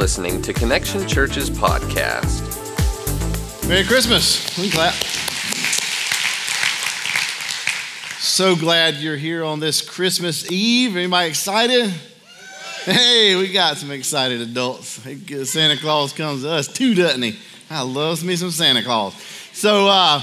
listening to Connection Church's podcast. Merry Christmas. We clap. So glad you're here on this Christmas Eve. Anybody excited? Hey, we got some excited adults. Santa Claus comes to us too, doesn't he? I loves me some Santa Claus. So, uh,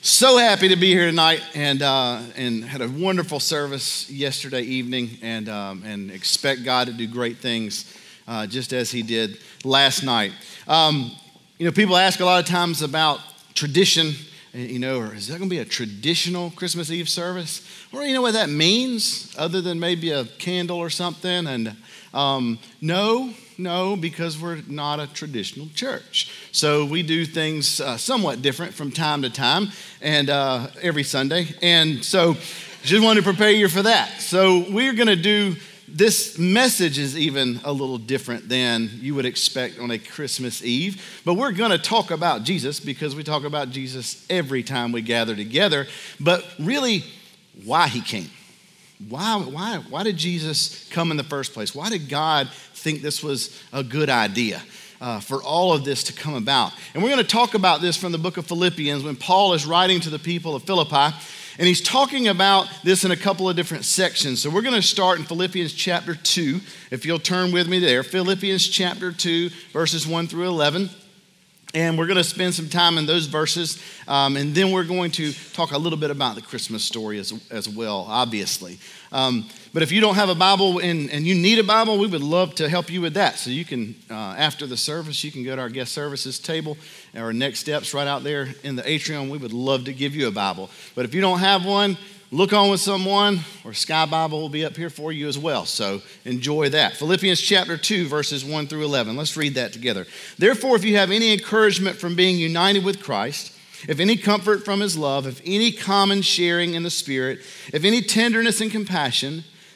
so happy to be here tonight, and uh, and had a wonderful service yesterday evening, and um, and expect God to do great things, uh, just as He did last night. Um, you know, people ask a lot of times about tradition. You know, or is that going to be a traditional Christmas Eve service? Well, you know what that means, other than maybe a candle or something. And um, no, no, because we're not a traditional church. So we do things uh, somewhat different from time to time and uh, every Sunday. And so just wanted to prepare you for that. So we're going to do this message is even a little different than you would expect on a Christmas Eve. But we're going to talk about Jesus because we talk about Jesus every time we gather together. But really, why he came. Why, why, why did Jesus come in the first place? Why did God think this was a good idea? Uh, for all of this to come about. And we're going to talk about this from the book of Philippians when Paul is writing to the people of Philippi. And he's talking about this in a couple of different sections. So we're going to start in Philippians chapter 2. If you'll turn with me there, Philippians chapter 2, verses 1 through 11. And we're going to spend some time in those verses. Um, and then we're going to talk a little bit about the Christmas story as, as well, obviously. Um, but if you don't have a Bible and, and you need a Bible, we would love to help you with that. So you can, uh, after the service, you can go to our guest services table or next steps right out there in the atrium. We would love to give you a Bible. But if you don't have one, look on with someone, or Sky Bible will be up here for you as well. So enjoy that. Philippians chapter 2, verses 1 through 11. Let's read that together. Therefore, if you have any encouragement from being united with Christ, if any comfort from his love, if any common sharing in the Spirit, if any tenderness and compassion,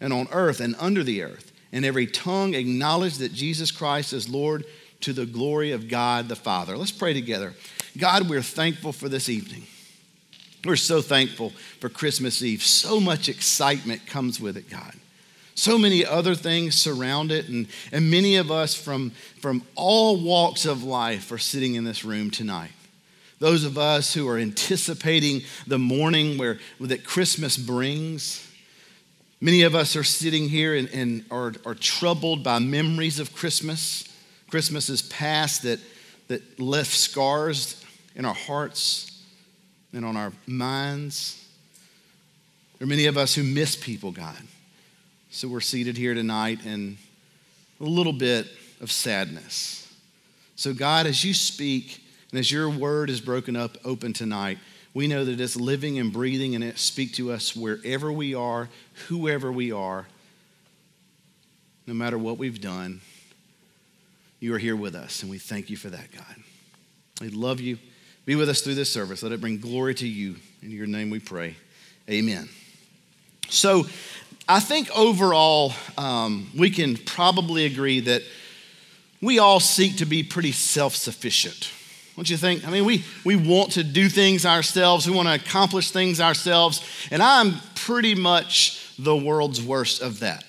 and on earth and under the earth, and every tongue acknowledge that Jesus Christ is Lord to the glory of God the Father. Let's pray together. God, we're thankful for this evening. We're so thankful for Christmas Eve. So much excitement comes with it, God. So many other things surround it, and, and many of us from, from all walks of life are sitting in this room tonight. Those of us who are anticipating the morning where, that Christmas brings, Many of us are sitting here and, and are, are troubled by memories of Christmas, Christmases past that, that left scars in our hearts and on our minds. There are many of us who miss people, God. So we're seated here tonight in a little bit of sadness. So, God, as you speak and as your word is broken up open tonight, we know that it's living and breathing and it speaks to us wherever we are, whoever we are, no matter what we've done. You are here with us, and we thank you for that, God. We love you. Be with us through this service. Let it bring glory to you. In your name we pray. Amen. So, I think overall, um, we can probably agree that we all seek to be pretty self sufficient don't you think? I mean, we, we want to do things ourselves, we want to accomplish things ourselves, and I'm pretty much the world's worst of that.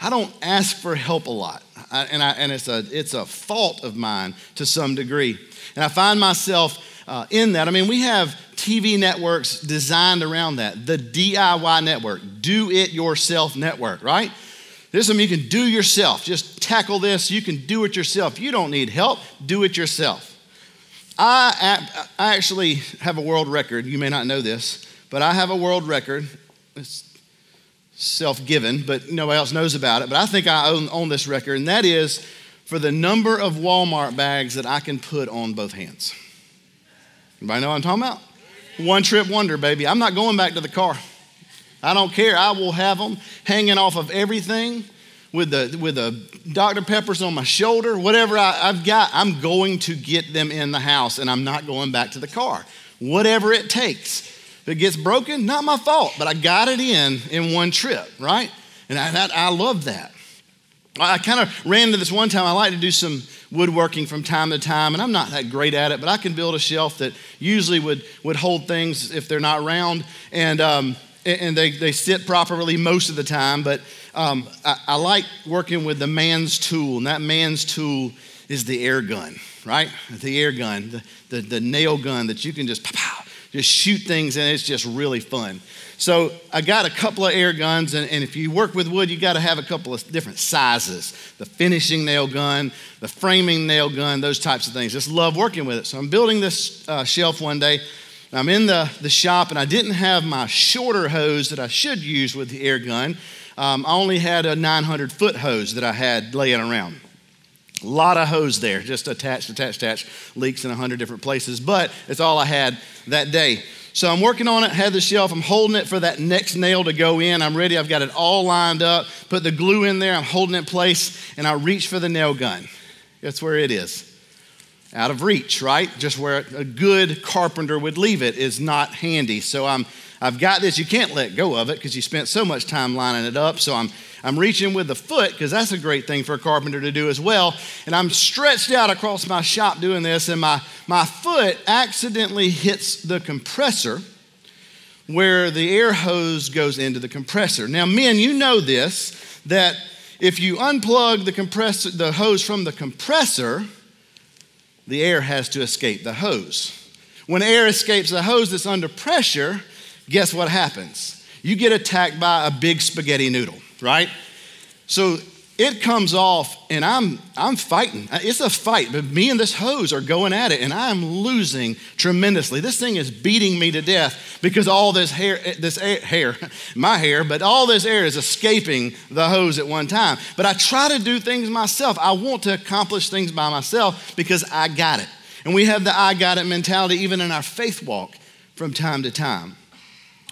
I don't ask for help a lot, I, and, I, and it's, a, it's a fault of mine to some degree. And I find myself uh, in that. I mean, we have TV networks designed around that the DIY network, do it yourself network, right? There's something you can do yourself. Just tackle this. You can do it yourself. You don't need help. Do it yourself. I, I actually have a world record. You may not know this, but I have a world record. It's self given, but nobody else knows about it. But I think I own, own this record, and that is for the number of Walmart bags that I can put on both hands. Anybody know what I'm talking about? One trip wonder, baby. I'm not going back to the car. I don't care. I will have them hanging off of everything with the with the Dr. Peppers on my shoulder, whatever I, have got, I'm going to get them in the house and I'm not going back to the car. Whatever it takes. If it gets broken, not my fault, but I got it in in one trip, right? And I, that, I love that. I kind of ran into this one time. I like to do some woodworking from time to time, and I'm not that great at it, but I can build a shelf that usually would, would hold things if they're not round, and, um, and they, they sit properly most of the time. But um, I, I, like working with the man's tool, and that man's tool is the air gun, right? The air gun, the, the, the nail gun that you can just pow, pow, just shoot things, and it's just really fun. So I got a couple of air guns, and, and if you work with wood, you got to have a couple of different sizes the finishing nail gun, the framing nail gun, those types of things. Just love working with it. So I'm building this uh, shelf one day. I'm in the, the shop, and I didn't have my shorter hose that I should use with the air gun. Um, I only had a 900 foot hose that I had laying around. A lot of hose there, just attached, attached, attached, leaks in 100 different places, but it's all I had that day. So I'm working on it, had the shelf, I'm holding it for that next nail to go in. I'm ready, I've got it all lined up, put the glue in there, I'm holding it in place, and I reach for the nail gun. That's where it is. Out of reach, right? Just where a good carpenter would leave it is not handy. So I'm I've got this, you can't let go of it because you spent so much time lining it up. So I'm I'm reaching with the foot because that's a great thing for a carpenter to do as well. And I'm stretched out across my shop doing this, and my, my foot accidentally hits the compressor where the air hose goes into the compressor. Now, men, you know this that if you unplug the compressor, the hose from the compressor, the air has to escape the hose. When air escapes the hose that's under pressure, guess what happens? You get attacked by a big spaghetti noodle right? So it comes off and I'm I'm fighting. It's a fight, but me and this hose are going at it and I'm losing tremendously. This thing is beating me to death because all this hair this air, hair my hair, but all this air is escaping the hose at one time. But I try to do things myself. I want to accomplish things by myself because I got it. And we have the I got it mentality even in our faith walk from time to time.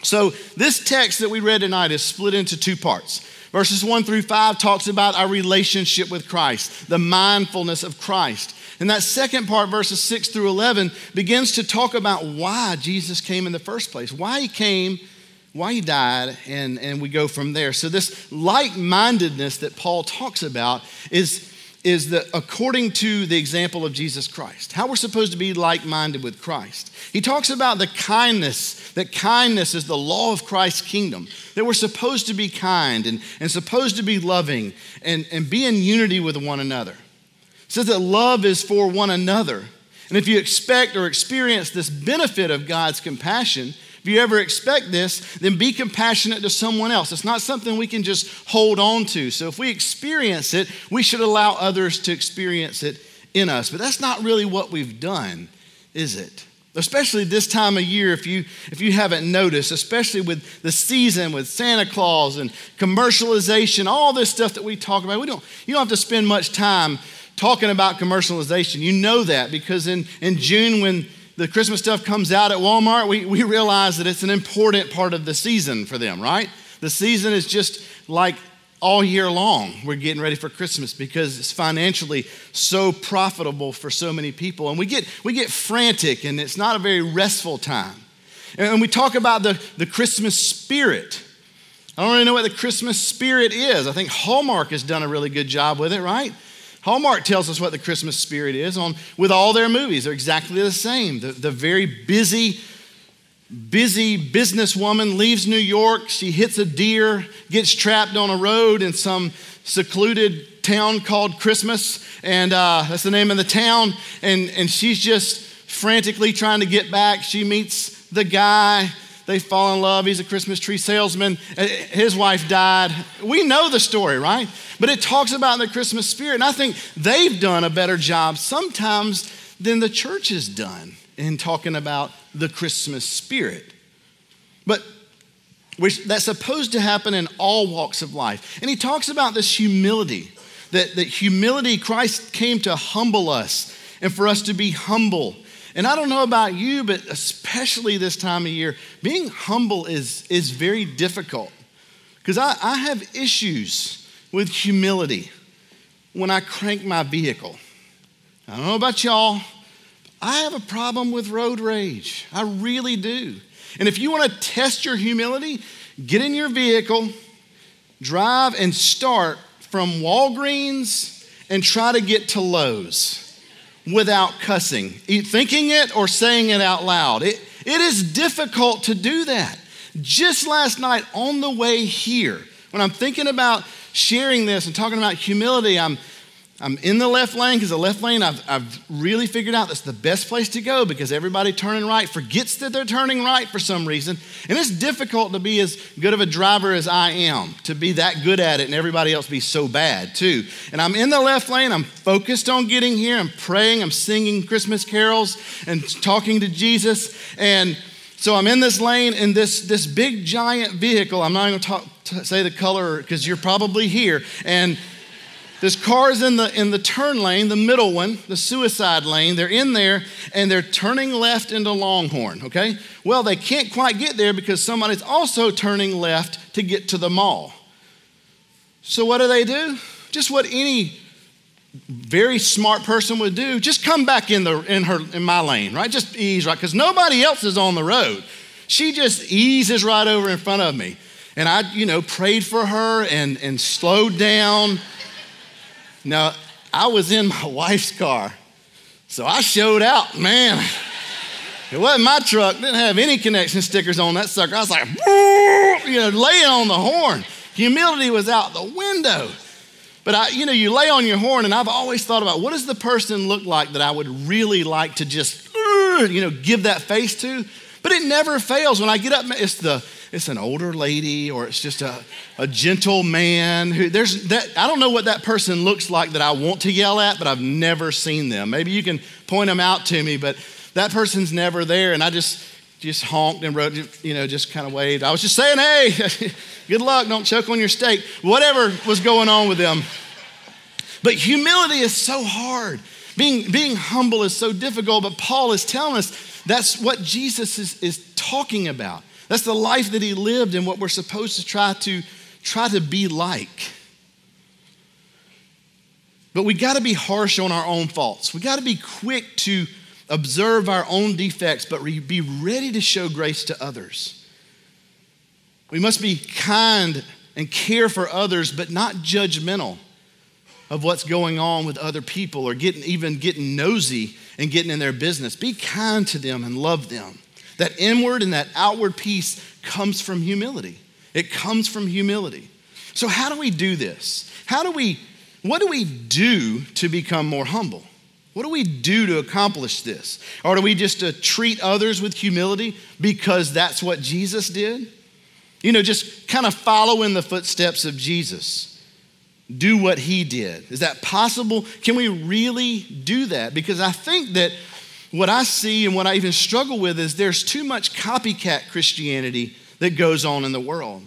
So this text that we read tonight is split into two parts. Verses 1 through 5 talks about our relationship with Christ, the mindfulness of Christ. And that second part, verses 6 through 11, begins to talk about why Jesus came in the first place, why he came, why he died, and, and we go from there. So, this like mindedness that Paul talks about is, is that according to the example of Jesus Christ, how we're supposed to be like minded with Christ. He talks about the kindness that kindness is the law of Christ's kingdom, that we're supposed to be kind and, and supposed to be loving and, and be in unity with one another. Says that love is for one another. And if you expect or experience this benefit of God's compassion, you ever expect this, then be compassionate to someone else. It's not something we can just hold on to. So if we experience it, we should allow others to experience it in us. But that's not really what we've done, is it? especially this time of year if you if you haven't noticed especially with the season with santa claus and commercialization all this stuff that we talk about we don't you don't have to spend much time talking about commercialization you know that because in in june when the christmas stuff comes out at walmart we, we realize that it's an important part of the season for them right? The season is just like all year long we're getting ready for christmas because it's financially so profitable for so many people. And we get we get frantic and it's not a very restful time. And we talk about the, the christmas spirit. I don't really know what the christmas spirit is. I think hallmark has done a really good job with it right hallmark tells us what the christmas spirit is on with all their movies they're exactly the same the, the very busy busy businesswoman leaves New York. She hits a deer, gets trapped on a road in some secluded town called Christmas. And uh, that's the name of the town. And, and she's just frantically trying to get back. She meets the guy. They fall in love. He's a Christmas tree salesman. Uh, his wife died. We know the story, right? But it talks about the Christmas spirit. And I think they've done a better job sometimes than the church has done in talking about the Christmas spirit. But that's supposed to happen in all walks of life. And he talks about this humility, that, that humility, Christ came to humble us and for us to be humble. And I don't know about you, but especially this time of year, being humble is, is very difficult because I, I have issues with humility when I crank my vehicle. I don't know about y'all. I have a problem with road rage. I really do. And if you want to test your humility, get in your vehicle, drive and start from Walgreens and try to get to Lowe's without cussing, thinking it or saying it out loud. It, it is difficult to do that. Just last night on the way here, when I'm thinking about sharing this and talking about humility, I'm I'm in the left lane because the left lane I've, I've really figured out that's the best place to go because everybody turning right forgets that they're turning right for some reason. And it's difficult to be as good of a driver as I am, to be that good at it and everybody else be so bad too. And I'm in the left lane, I'm focused on getting here, I'm praying, I'm singing Christmas carols and talking to Jesus. And so I'm in this lane in this, this big giant vehicle. I'm not going to say the color because you're probably here. And this car is in the, in the turn lane, the middle one, the suicide lane. They're in there and they're turning left into Longhorn, okay? Well, they can't quite get there because somebody's also turning left to get to the mall. So, what do they do? Just what any very smart person would do just come back in, the, in, her, in my lane, right? Just ease right, because nobody else is on the road. She just eases right over in front of me. And I, you know, prayed for her and, and slowed down now, I was in my wife's car, so I showed out, man. It wasn't my truck, didn't have any connection stickers on that sucker. I was like, you know, laying on the horn. Humility was out the window. But I, you know, you lay on your horn, and I've always thought about what does the person look like that I would really like to just, you know, give that face to. But it never fails. When I get up, it's the it's an older lady or it's just a, a gentle man who there's that I don't know what that person looks like that I want to yell at, but I've never seen them. Maybe you can point them out to me, but that person's never there. And I just just honked and wrote, you know, just kind of waved. I was just saying, hey, good luck, don't choke on your steak. Whatever was going on with them. But humility is so hard. Being, being humble is so difficult, but Paul is telling us that's what Jesus is, is talking about. That's the life that he lived and what we're supposed to try to try to be like. But we got to be harsh on our own faults. We got to be quick to observe our own defects, but be ready to show grace to others. We must be kind and care for others, but not judgmental of what's going on with other people or getting even getting nosy and getting in their business. Be kind to them and love them. That inward and that outward peace comes from humility. It comes from humility. So, how do we do this? How do we, what do we do to become more humble? What do we do to accomplish this? Or do we just uh, treat others with humility because that's what Jesus did? You know, just kind of follow in the footsteps of Jesus. Do what he did. Is that possible? Can we really do that? Because I think that what I see and what I even struggle with is there's too much copycat Christianity that goes on in the world.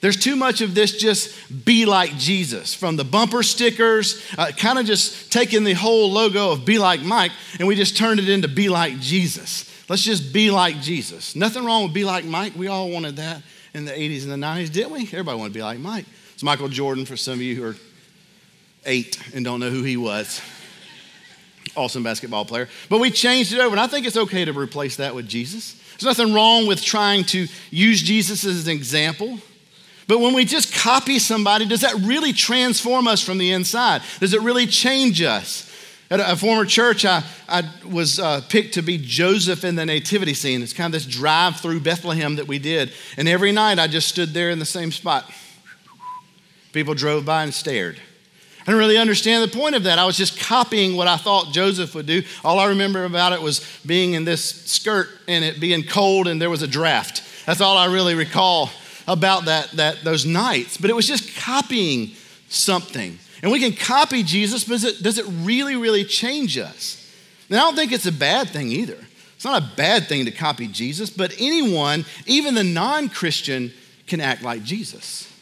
There's too much of this just be like Jesus from the bumper stickers, uh, kind of just taking the whole logo of be like Mike and we just turned it into be like Jesus. Let's just be like Jesus. Nothing wrong with be like Mike. We all wanted that in the 80s and the 90s, didn't we? Everybody wanted to be like Mike. It's Michael Jordan for some of you who are eight and don't know who he was awesome basketball player. But we changed it over, and I think it's okay to replace that with Jesus. There's nothing wrong with trying to use Jesus as an example. But when we just copy somebody, does that really transform us from the inside? Does it really change us? At a former church, I, I was uh, picked to be Joseph in the nativity scene. It's kind of this drive through Bethlehem that we did. And every night I just stood there in the same spot. People drove by and stared. I didn't really understand the point of that. I was just copying what I thought Joseph would do. All I remember about it was being in this skirt and it being cold and there was a draft. That's all I really recall about that, that those nights. But it was just copying something. And we can copy Jesus, but does it, does it really, really change us? And I don't think it's a bad thing either. It's not a bad thing to copy Jesus, but anyone, even the non Christian, can act like Jesus.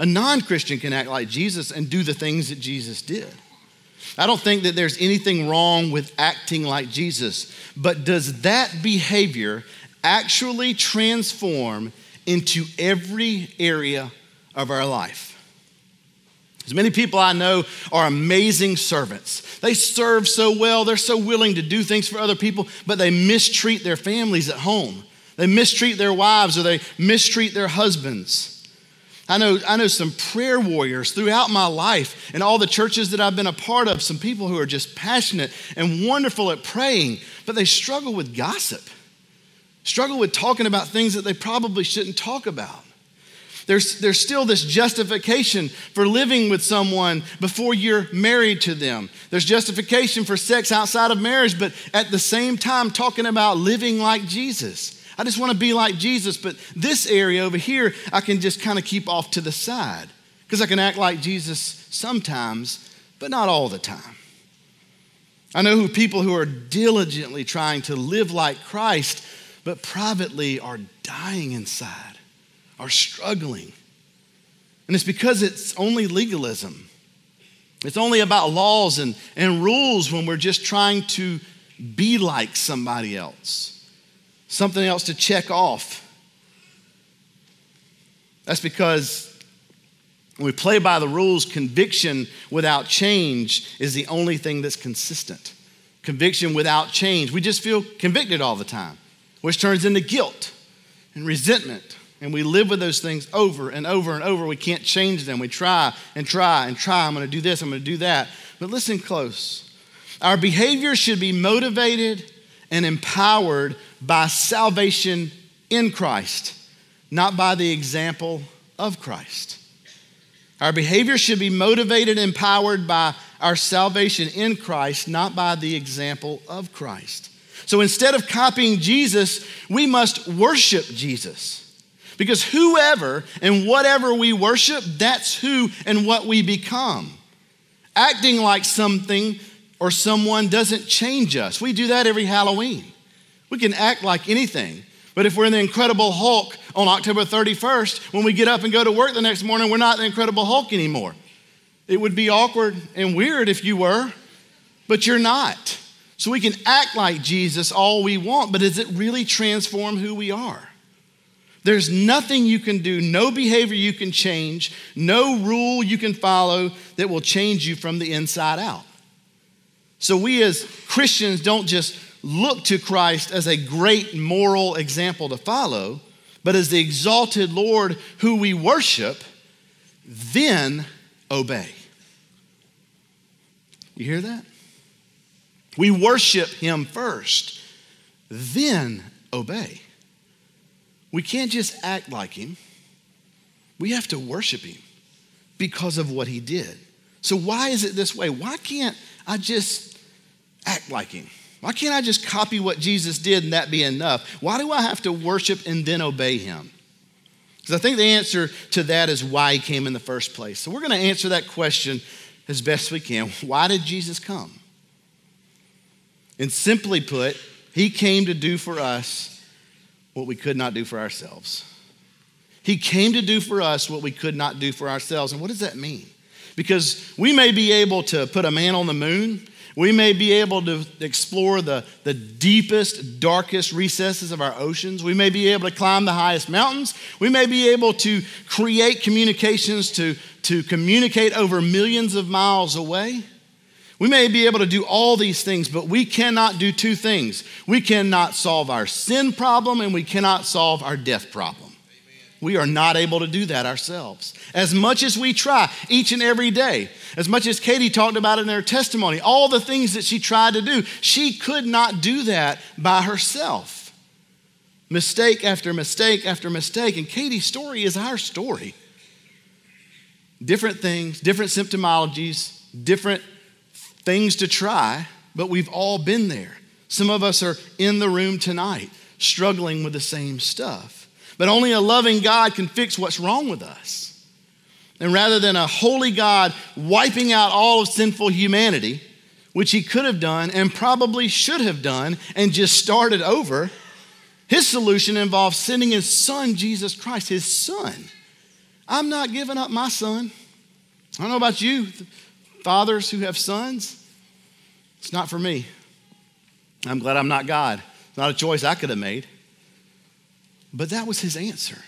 A non Christian can act like Jesus and do the things that Jesus did. I don't think that there's anything wrong with acting like Jesus, but does that behavior actually transform into every area of our life? As many people I know are amazing servants. They serve so well, they're so willing to do things for other people, but they mistreat their families at home. They mistreat their wives or they mistreat their husbands. I know, I know some prayer warriors throughout my life and all the churches that I've been a part of, some people who are just passionate and wonderful at praying, but they struggle with gossip, struggle with talking about things that they probably shouldn't talk about. There's, there's still this justification for living with someone before you're married to them. There's justification for sex outside of marriage, but at the same time, talking about living like Jesus. I just want to be like Jesus, but this area over here, I can just kind of keep off to the side because I can act like Jesus sometimes, but not all the time. I know who people who are diligently trying to live like Christ, but privately are dying inside, are struggling. And it's because it's only legalism. It's only about laws and, and rules when we're just trying to be like somebody else something else to check off. That's because when we play by the rules, conviction without change is the only thing that's consistent. Conviction without change. We just feel convicted all the time, which turns into guilt and resentment. And we live with those things over and over and over. We can't change them. We try and try and try. I'm going to do this, I'm going to do that. But listen close. Our behavior should be motivated and empowered by salvation in Christ, not by the example of Christ. Our behavior should be motivated and empowered by our salvation in Christ, not by the example of Christ. So instead of copying Jesus, we must worship Jesus. Because whoever and whatever we worship, that's who and what we become. Acting like something or someone doesn't change us. We do that every Halloween. We can act like anything. But if we're in the Incredible Hulk on October 31st, when we get up and go to work the next morning, we're not the Incredible Hulk anymore. It would be awkward and weird if you were, but you're not. So we can act like Jesus all we want, but does it really transform who we are? There's nothing you can do, no behavior you can change, no rule you can follow that will change you from the inside out. So we as Christians don't just look to Christ as a great moral example to follow, but as the exalted Lord who we worship, then obey. You hear that? We worship Him first, then obey. We can't just act like Him, we have to worship Him because of what He did. So, why is it this way? Why can't I just act like Him? Why can't I just copy what Jesus did and that be enough? Why do I have to worship and then obey him? Because I think the answer to that is why he came in the first place. So we're going to answer that question as best we can. Why did Jesus come? And simply put, he came to do for us what we could not do for ourselves. He came to do for us what we could not do for ourselves. And what does that mean? Because we may be able to put a man on the moon, we may be able to explore the, the deepest, darkest recesses of our oceans. We may be able to climb the highest mountains. We may be able to create communications to, to communicate over millions of miles away. We may be able to do all these things, but we cannot do two things. We cannot solve our sin problem and we cannot solve our death problem. We are not able to do that ourselves. As much as we try each and every day, as much as Katie talked about in her testimony, all the things that she tried to do, she could not do that by herself. Mistake after mistake after mistake. And Katie's story is our story. Different things, different symptomologies, different things to try, but we've all been there. Some of us are in the room tonight struggling with the same stuff. But only a loving God can fix what's wrong with us. And rather than a holy God wiping out all of sinful humanity, which he could have done and probably should have done and just started over, his solution involves sending his son, Jesus Christ, his son. I'm not giving up my son. I don't know about you, fathers who have sons. It's not for me. I'm glad I'm not God. It's not a choice I could have made. But that was his answer.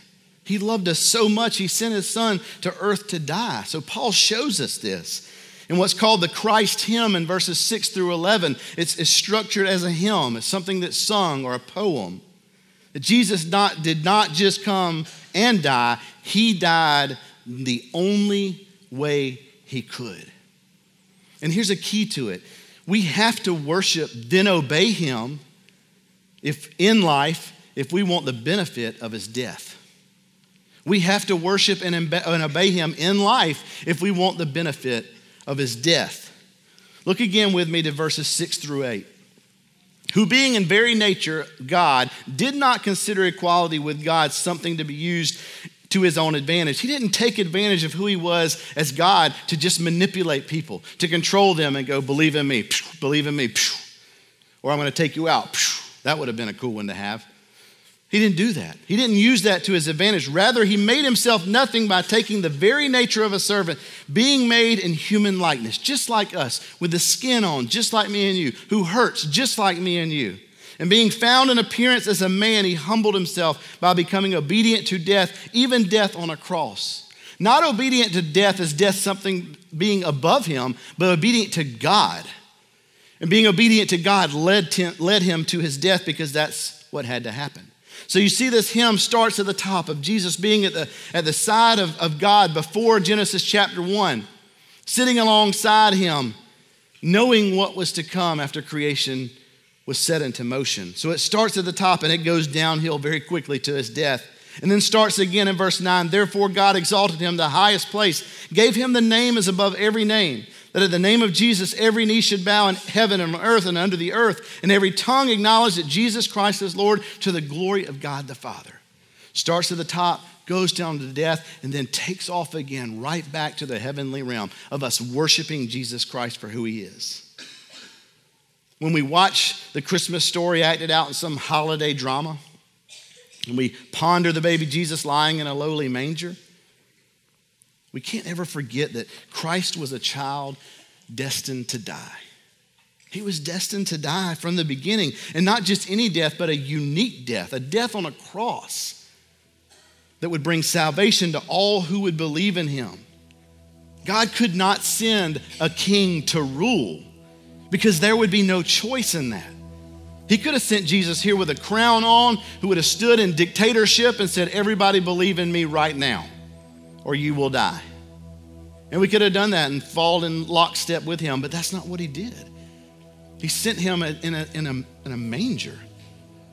He loved us so much, he sent his son to earth to die. So Paul shows us this. In what's called the Christ hymn in verses 6 through 11, it's, it's structured as a hymn, it's something that's sung or a poem. That Jesus not, did not just come and die, he died the only way he could. And here's a key to it we have to worship, then obey him if in life if we want the benefit of his death. We have to worship and obey him in life if we want the benefit of his death. Look again with me to verses 6 through 8. Who, being in very nature God, did not consider equality with God something to be used to his own advantage. He didn't take advantage of who he was as God to just manipulate people, to control them and go, believe in me, believe in me, or I'm going to take you out. That would have been a cool one to have. He didn't do that. He didn't use that to his advantage. Rather, he made himself nothing by taking the very nature of a servant, being made in human likeness, just like us, with the skin on, just like me and you, who hurts, just like me and you. And being found in appearance as a man, he humbled himself by becoming obedient to death, even death on a cross. Not obedient to death as death something being above him, but obedient to God. And being obedient to God led, led him to his death because that's what had to happen. So you see, this hymn starts at the top of Jesus being at the, at the side of, of God before Genesis chapter 1, sitting alongside him, knowing what was to come after creation was set into motion. So it starts at the top and it goes downhill very quickly to his death. And then starts again in verse 9 Therefore, God exalted him the highest place, gave him the name as above every name that at the name of Jesus, every knee should bow in heaven and on earth and under the earth, and every tongue acknowledge that Jesus Christ is Lord to the glory of God the Father. Starts at the top, goes down to death, and then takes off again right back to the heavenly realm of us worshiping Jesus Christ for who he is. When we watch the Christmas story acted out in some holiday drama, and we ponder the baby Jesus lying in a lowly manger, we can't ever forget that Christ was a child destined to die. He was destined to die from the beginning, and not just any death, but a unique death, a death on a cross that would bring salvation to all who would believe in him. God could not send a king to rule because there would be no choice in that. He could have sent Jesus here with a crown on, who would have stood in dictatorship and said, Everybody believe in me right now or you will die. And we could have done that and fall in lockstep with him, but that's not what he did. He sent him in a, in a, in a manger,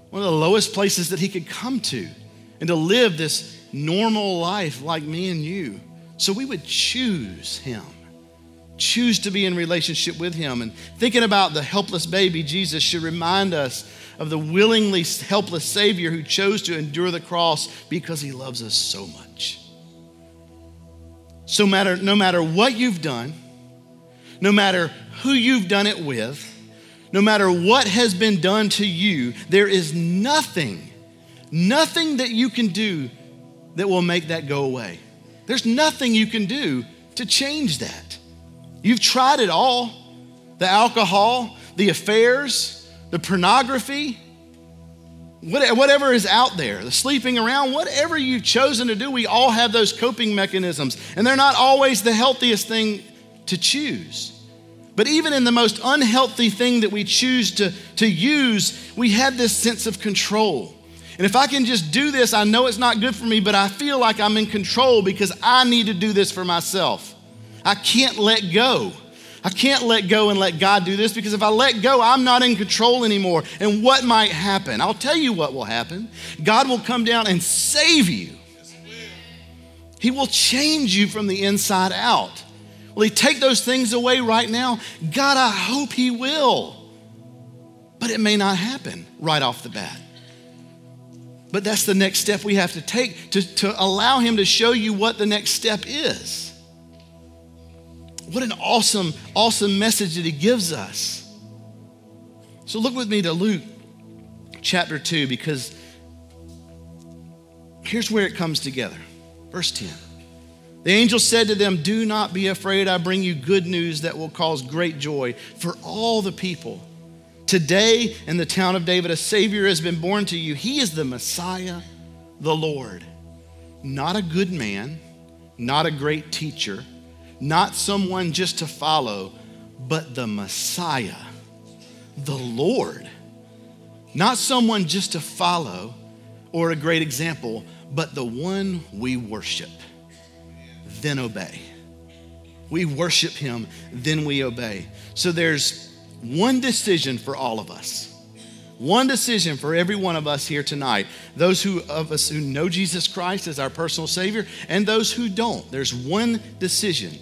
one of the lowest places that he could come to, and to live this normal life like me and you. So we would choose him, choose to be in relationship with him. And thinking about the helpless baby Jesus should remind us of the willingly helpless Savior who chose to endure the cross because he loves us so much. So matter, no matter what you've done, no matter who you've done it with, no matter what has been done to you, there is nothing, nothing that you can do that will make that go away. There's nothing you can do to change that. You've tried it all the alcohol, the affairs, the pornography, whatever is out there, the sleeping around, whatever you've chosen to do, we all have those coping mechanisms. And they're not always the healthiest thing to choose. But even in the most unhealthy thing that we choose to, to use, we have this sense of control. And if I can just do this, I know it's not good for me, but I feel like I'm in control because I need to do this for myself. I can't let go. I can't let go and let God do this because if I let go, I'm not in control anymore. And what might happen? I'll tell you what will happen. God will come down and save you. He will change you from the inside out. Will He take those things away right now? God, I hope He will. But it may not happen right off the bat. But that's the next step we have to take to, to allow Him to show you what the next step is. What an awesome, awesome message that he gives us. So look with me to Luke chapter 2 because here's where it comes together. Verse 10. The angel said to them, Do not be afraid. I bring you good news that will cause great joy for all the people. Today, in the town of David, a Savior has been born to you. He is the Messiah, the Lord. Not a good man, not a great teacher, not someone just to follow, but the Messiah, the Lord. Not someone just to follow or a great example, but the one we worship, then obey. We worship him, then we obey. So there's one decision for all of us. One decision for every one of us here tonight. Those who, of us who know Jesus Christ as our personal Savior, and those who don't. There's one decision,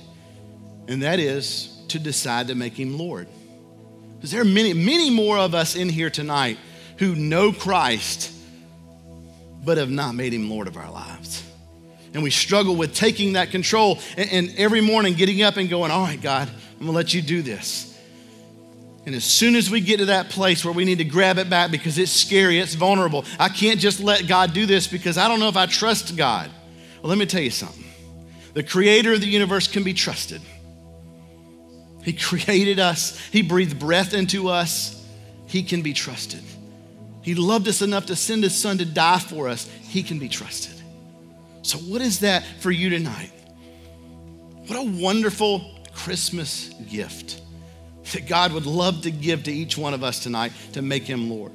and that is to decide to make Him Lord. Because there are many, many more of us in here tonight who know Christ but have not made him Lord of our lives. And we struggle with taking that control and, and every morning getting up and going, All right, God, I'm gonna let you do this. And as soon as we get to that place where we need to grab it back because it's scary, it's vulnerable, I can't just let God do this because I don't know if I trust God. Well, let me tell you something. The creator of the universe can be trusted. He created us, He breathed breath into us. He can be trusted. He loved us enough to send his son to die for us. He can be trusted. So, what is that for you tonight? What a wonderful Christmas gift that God would love to give to each one of us tonight to make him Lord.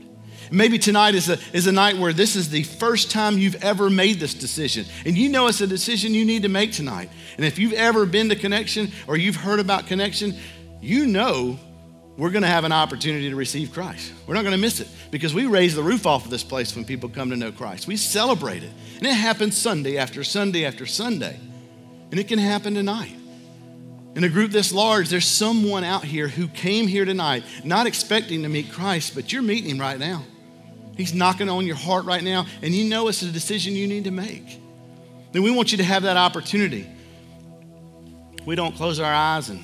Maybe tonight is a, is a night where this is the first time you've ever made this decision. And you know it's a decision you need to make tonight. And if you've ever been to Connection or you've heard about Connection, you know we're going to have an opportunity to receive Christ. We're not going to miss it because we raise the roof off of this place when people come to know Christ. We celebrate it. And it happens Sunday after Sunday after Sunday. And it can happen tonight. In a group this large, there's someone out here who came here tonight not expecting to meet Christ, but you're meeting him right now. He's knocking on your heart right now, and you know it's a decision you need to make. Then we want you to have that opportunity. We don't close our eyes and,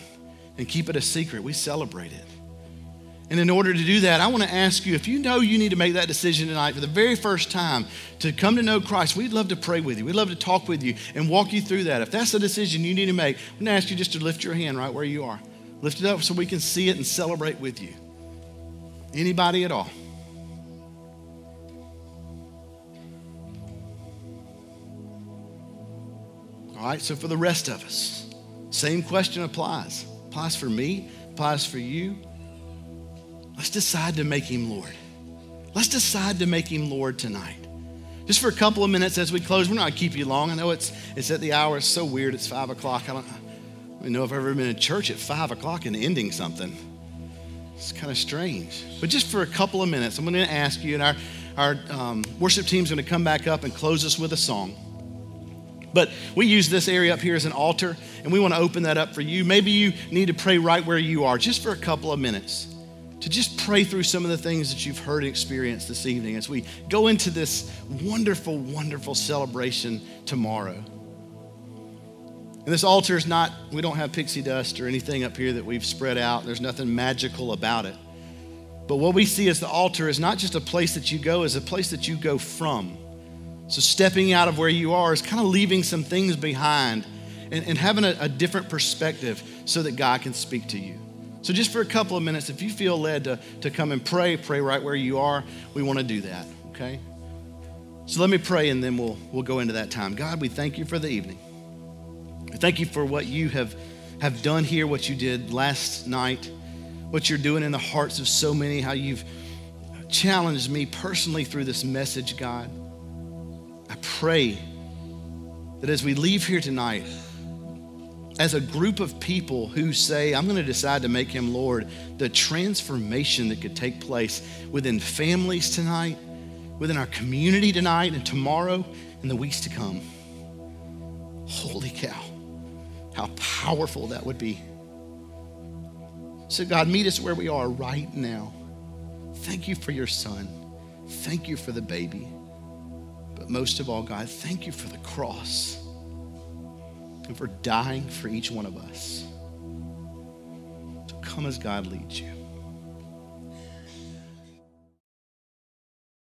and keep it a secret, we celebrate it. And in order to do that, I want to ask you if you know you need to make that decision tonight for the very first time to come to know Christ, we'd love to pray with you. We'd love to talk with you and walk you through that. If that's the decision you need to make, I'm going to ask you just to lift your hand right where you are. Lift it up so we can see it and celebrate with you. Anybody at all? All right, so for the rest of us, same question applies. Applies for me, applies for you. Let's decide to make him Lord. Let's decide to make him Lord tonight. Just for a couple of minutes as we close. We're not to keep you long. I know it's, it's at the hour. It's so weird. It's five o'clock. I don't, I don't know if I've ever been in church at five o'clock and ending something. It's kind of strange. But just for a couple of minutes, I'm to ask you, and our, our um, worship team is going to come back up and close us with a song. But we use this area up here as an altar, and we want to open that up for you. Maybe you need to pray right where you are, just for a couple of minutes to just pray through some of the things that you've heard and experienced this evening as we go into this wonderful, wonderful celebration tomorrow. And this altar is not, we don't have pixie dust or anything up here that we've spread out. There's nothing magical about it. But what we see as the altar is not just a place that you go, is a place that you go from. So stepping out of where you are is kind of leaving some things behind and, and having a, a different perspective so that God can speak to you. So, just for a couple of minutes, if you feel led to, to come and pray, pray right where you are, we want to do that, okay? So, let me pray and then we'll, we'll go into that time. God, we thank you for the evening. Thank you for what you have, have done here, what you did last night, what you're doing in the hearts of so many, how you've challenged me personally through this message, God. Pray that as we leave here tonight, as a group of people who say, I'm going to decide to make him Lord, the transformation that could take place within families tonight, within our community tonight, and tomorrow, and the weeks to come. Holy cow, how powerful that would be. So, God, meet us where we are right now. Thank you for your son. Thank you for the baby. But most of all, God, thank you for the cross and for dying for each one of us. So come as God leads you.